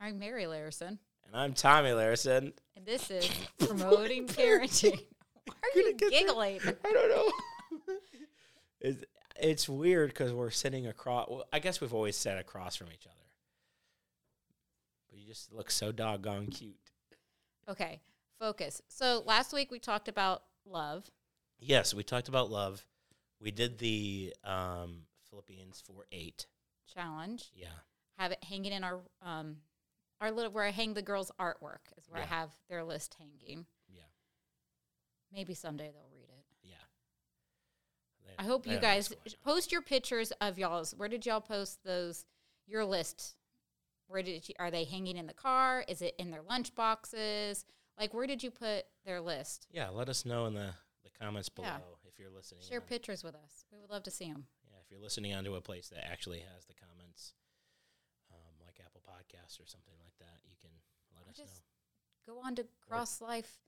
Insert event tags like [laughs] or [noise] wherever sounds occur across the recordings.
I'm Mary Larison, And I'm Tommy Larison. and this is Promoting [laughs] Parenting. Why are you Gonna there. giggling? I don't know. [laughs] it's, it's weird because we're sitting across. Well, I guess we've always sat across from each other. But you just look so doggone cute. Okay, focus. So last week we talked about love. Yes, we talked about love. We did the um, Philippians 4 8. challenge. Yeah. Have it hanging in our um our little where I hang the girls' artwork is where I have their list hanging. Yeah. Maybe someday they'll read it. Yeah. They- I hope you don't know what's guys post your pictures of y'all's. Where did y'all post those? Your list. Where did you? Are they hanging in the car? Is it in their lunch boxes? Like where did you put their list? Yeah, let us know in the, the comments below Yeah. if you're listening. Share on- pictures with us. We would love to see them. Yeah, if you're listening onto a place that actually has the comments, like Apple Podcasts or something like that, you can let Or us just know. Go on to Cross Life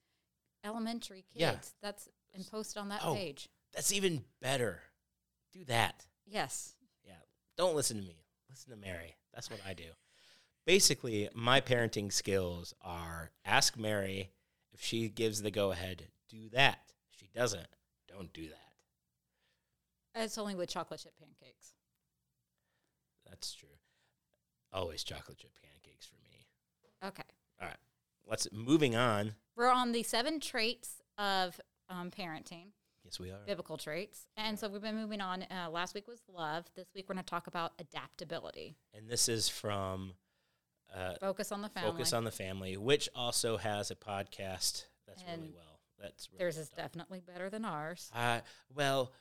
Elementary Kids. Yeah. That's and post on that Oh. page. That's even better. Do that. Yes. Yeah. Don't listen to me. Listen to Mary. That's what I do. Basically, my parenting skills are ask Mary if she gives the go ahead, do that. If she doesn't, don't do that. It's only with chocolate chip pancakes. That's true. Always chocolate chip pancakes for me. Okay. All right. Let's moving on. We're on the seven traits of um, parenting, Yes, we are. biblical traits. And so we've been moving on. Uh, last week was love. This week we're going to talk about adaptability. And this is from uh, Focus on the family. Focus on the Family, which also has a podcast that's really well. That's really Theirs well is definitely better than ours. Uh, well,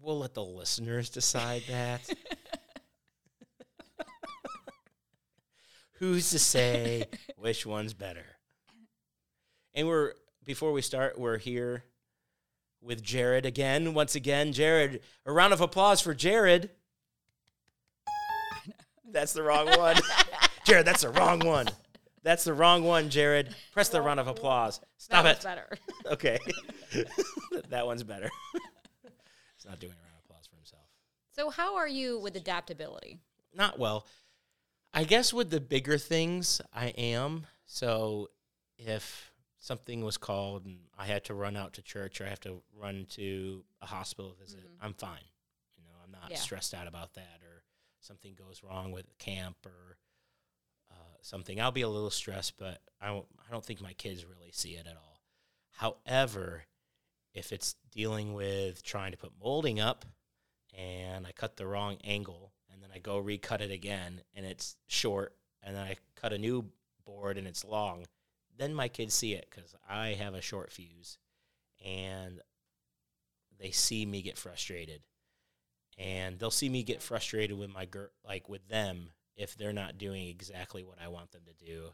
we'll let the listeners decide that. [laughs] Who's to say [laughs] which one's better? And we're before we start, we're here with Jared again. Once again, Jared. A round of applause for Jared. That's the wrong one. [laughs] Jared, that's the wrong one. That's the wrong one, Jared. Press the round of applause. Stop that it. better. [laughs] Okay. that one's better. He's not doing a round of applause for himself. So, how are you with adaptability? Not well. I guess with the bigger things, I am. So if something was called and I had to run out to church or I have to run to a hospital visit, Mhm. I'm fine. You know, I'm not Yeah. stressed out about that or something goes wrong with camp or uh, something. I'll be a little stressed, but I don't, I don't think my kids really see it at all. However, if it's dealing with trying to put molding up and I cut the wrong angle I go recut it again and it's short and then I cut a new board and it's long, then my kids see it because I have a short fuse and they see me get frustrated. And they'll see me get frustrated with my girl, like with them if they're not doing exactly what I want them to do.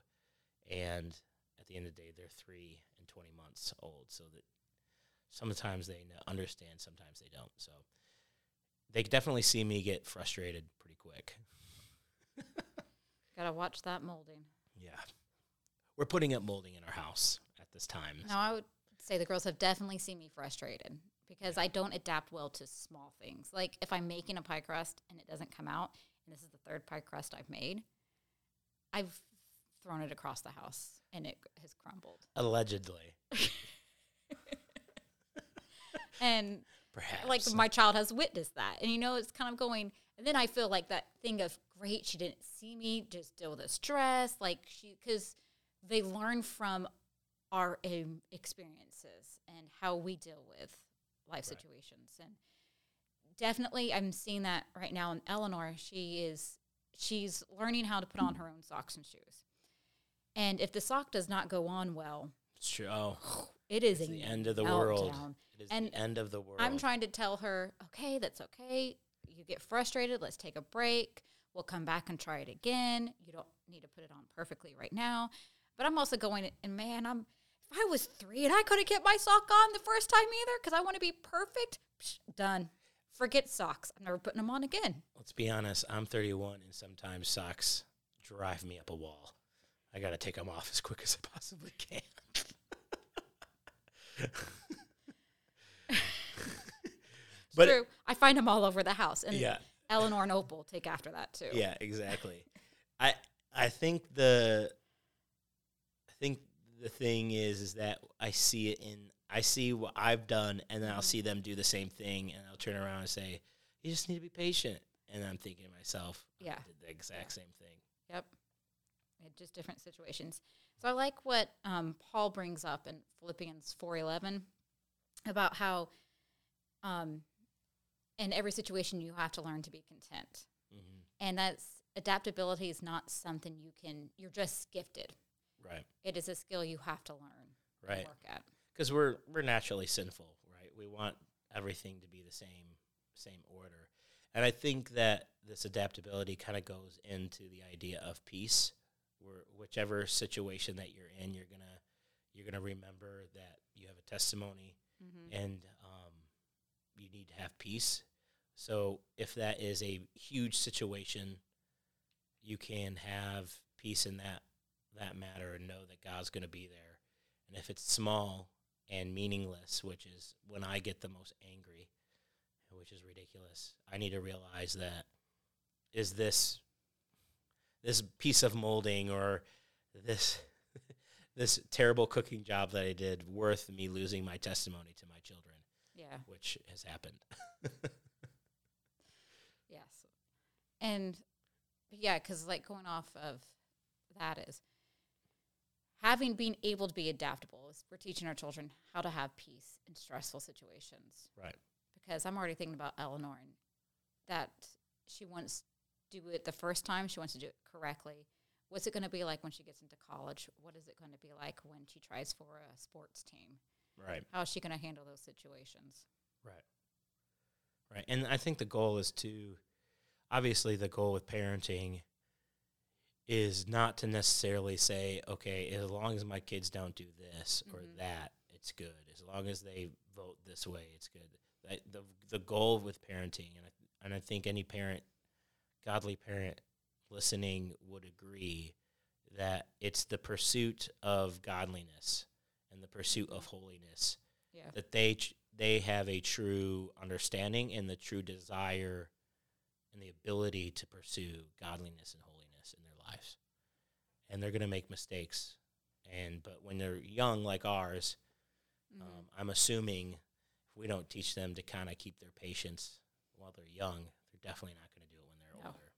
And at the end of the day, they're three and 20 months old. So that sometimes they understand, sometimes they don't. So they definitely see me get frustrated pretty quick. Got to watch that molding. Yeah. We're putting up molding in our house at this time. Now, I would say the girls have definitely seen me frustrated because I don't adapt well to small things. Like if I'm making a pie crust and it doesn't come out, and this is the third pie crust I've made, I've thrown it across the house and it has crumbled. Allegedly. [laughs] And Perhaps. like my child has witnessed that, and you know, it's kind of going. And then I feel like that thing of great, she didn't see me, just deal with the stress, like she because they learn from our um, experiences and how we deal with life situations, and definitely I'm seeing that right now in Eleanor. She is she's learning how to put on her own socks and shoes, and if the sock does not go on well, It's true. Oh, [sighs] [sighs] [sighs] it is the end of the world. It is And the end of the world. I'm trying to tell her, okay, that's okay. You get frustrated. Let's take a break. We'll come back and try it again. You don't need to put it on perfectly right now. But I'm also going, and man, I'm if I was three and I couldn't get my sock on the first time either because I want to be perfect, psh, done. Forget socks. I'm never putting them on again. Let's be honest. I'm 31, and sometimes socks drive me up a wall. I got to take them off as quick as I possibly can. But True. I find them all over the house. And yeah, Eleanor and Opal take after that too. yeah, exactly. [laughs] I I think the I think the thing is is that I see it in I see what I've done and then I'll Mhm. see them do the same thing and I'll turn around and say, You just need to be patient and I'm thinking to myself, "Yeah, I did the exact Yeah. same thing. Yep. Just different situations. So I like what um, Paul brings up in Philippians four eleven about how um, in every situation you have to learn to be content, hmm and that's adaptability is not something you can. You're just gifted. Right. It is a skill you have to learn. Right. Work at. Because we're we're naturally sinful, right? We want everything to be the same same order. And I think that this adaptability kind of goes into the idea of peace. Whichever situation that you're in, you're gonna you're gonna remember that you have a testimony Mm-hmm. and um, you need to have peace. So if that is a huge situation, you can have peace in that that matter and know that God's going to be there. And if it's small and meaningless, which is when I get the most angry, which is ridiculous, I need to realize that is this this piece of molding or this [laughs] this terrible cooking job that I did worth me losing my testimony to my children, Yeah. which has happened. [laughs] Yes. And yeah, because like going off of that is having been able to be adaptable is we're teaching our children how to have peace in stressful situations. right. Because I'm already thinking about Eleanor and that she wants do it the first time, she wants to do it correctly. What's it going to be like when she gets into college? What is it going to be like when she tries for a sports team? Right. How is she going to handle those situations? Right. Right. And I think the goal is to obviously the goal with parenting is not to necessarily say, okay, as long as my kids don't do this or Mhm. that, it's good. As long as they vote this way, it's good. That, the the goal with parenting, and I, and I think any parent, godly parent listening would agree that it's the pursuit of godliness and the pursuit of holiness Yeah. that they they have a true understanding and the true desire and the ability to pursue godliness and holiness in their lives and they're going to make mistakes and but when they're young like ours Mhm. um, i'm assuming if we don't teach them to kind of keep their patience while they're young they're definitely not going to do it when they're No. older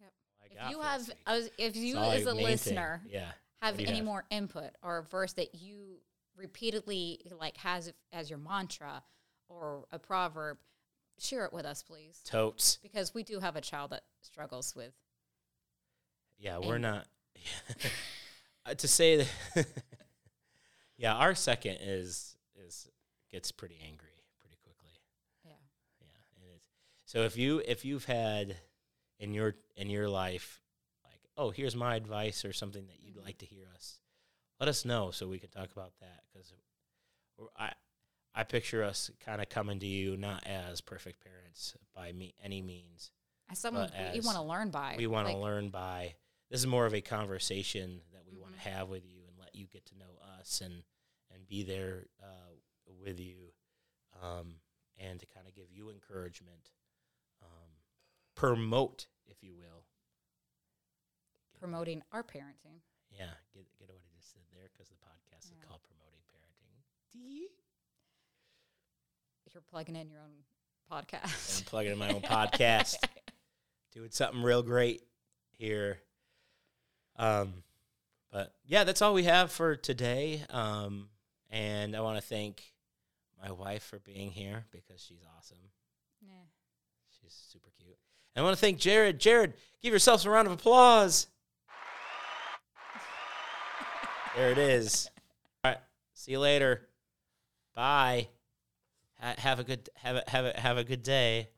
Yep. Well, I if you have, was, if you It's as a main listener yeah have any have? more input or a verse that you repeatedly like has as your mantra or a proverb, share it with us, please, totes because we do have a child that struggles with. Yeah, we're And- not. [laughs] Uh, to say that, [laughs] yeah, our second is is gets pretty angry pretty quickly. Yeah. Yeah, and it's so if you if you've had in your in your life like oh here's my advice or something that you'd Mhm. like to hear us, let us know so we can talk about that because I I picture us kind of coming to you not as perfect parents by me any means. As someone you want to learn by. we want to like, learn by this is more of a conversation that we want Mhm. to have with you and let you get to know us and and be there uh, with you um, and to kind of give you encouragement promote if you will promoting our parenting. yeah get, get what i just said there because the podcast is called promoting parenting D. You're plugging in your own podcast. i'm plugging in my own podcast [laughs] doing something real great here. Um, but yeah, that's all we have for today. Um, and I want to thank my wife for being here because she's awesome. Yeah. She's super cute. And I want to thank Jared. Jared, give yourself a round of applause. there it is. All right. See you later. Bye. Ha- have a good have a, have a, have a good day.